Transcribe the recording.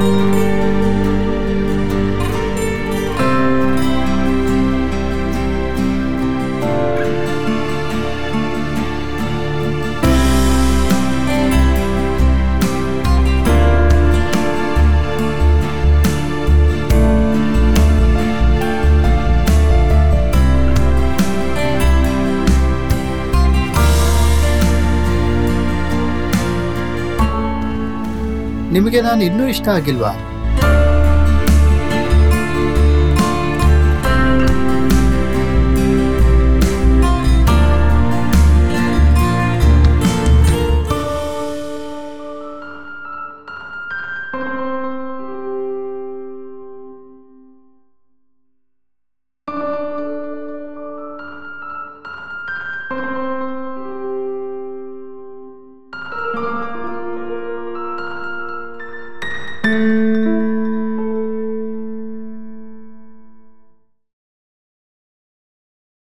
Bye. ನಿಮಗೆ ನಾನು ಇನ್ನೂ ಇಷ್ಟ ಆಗಿಲ್ವಾ?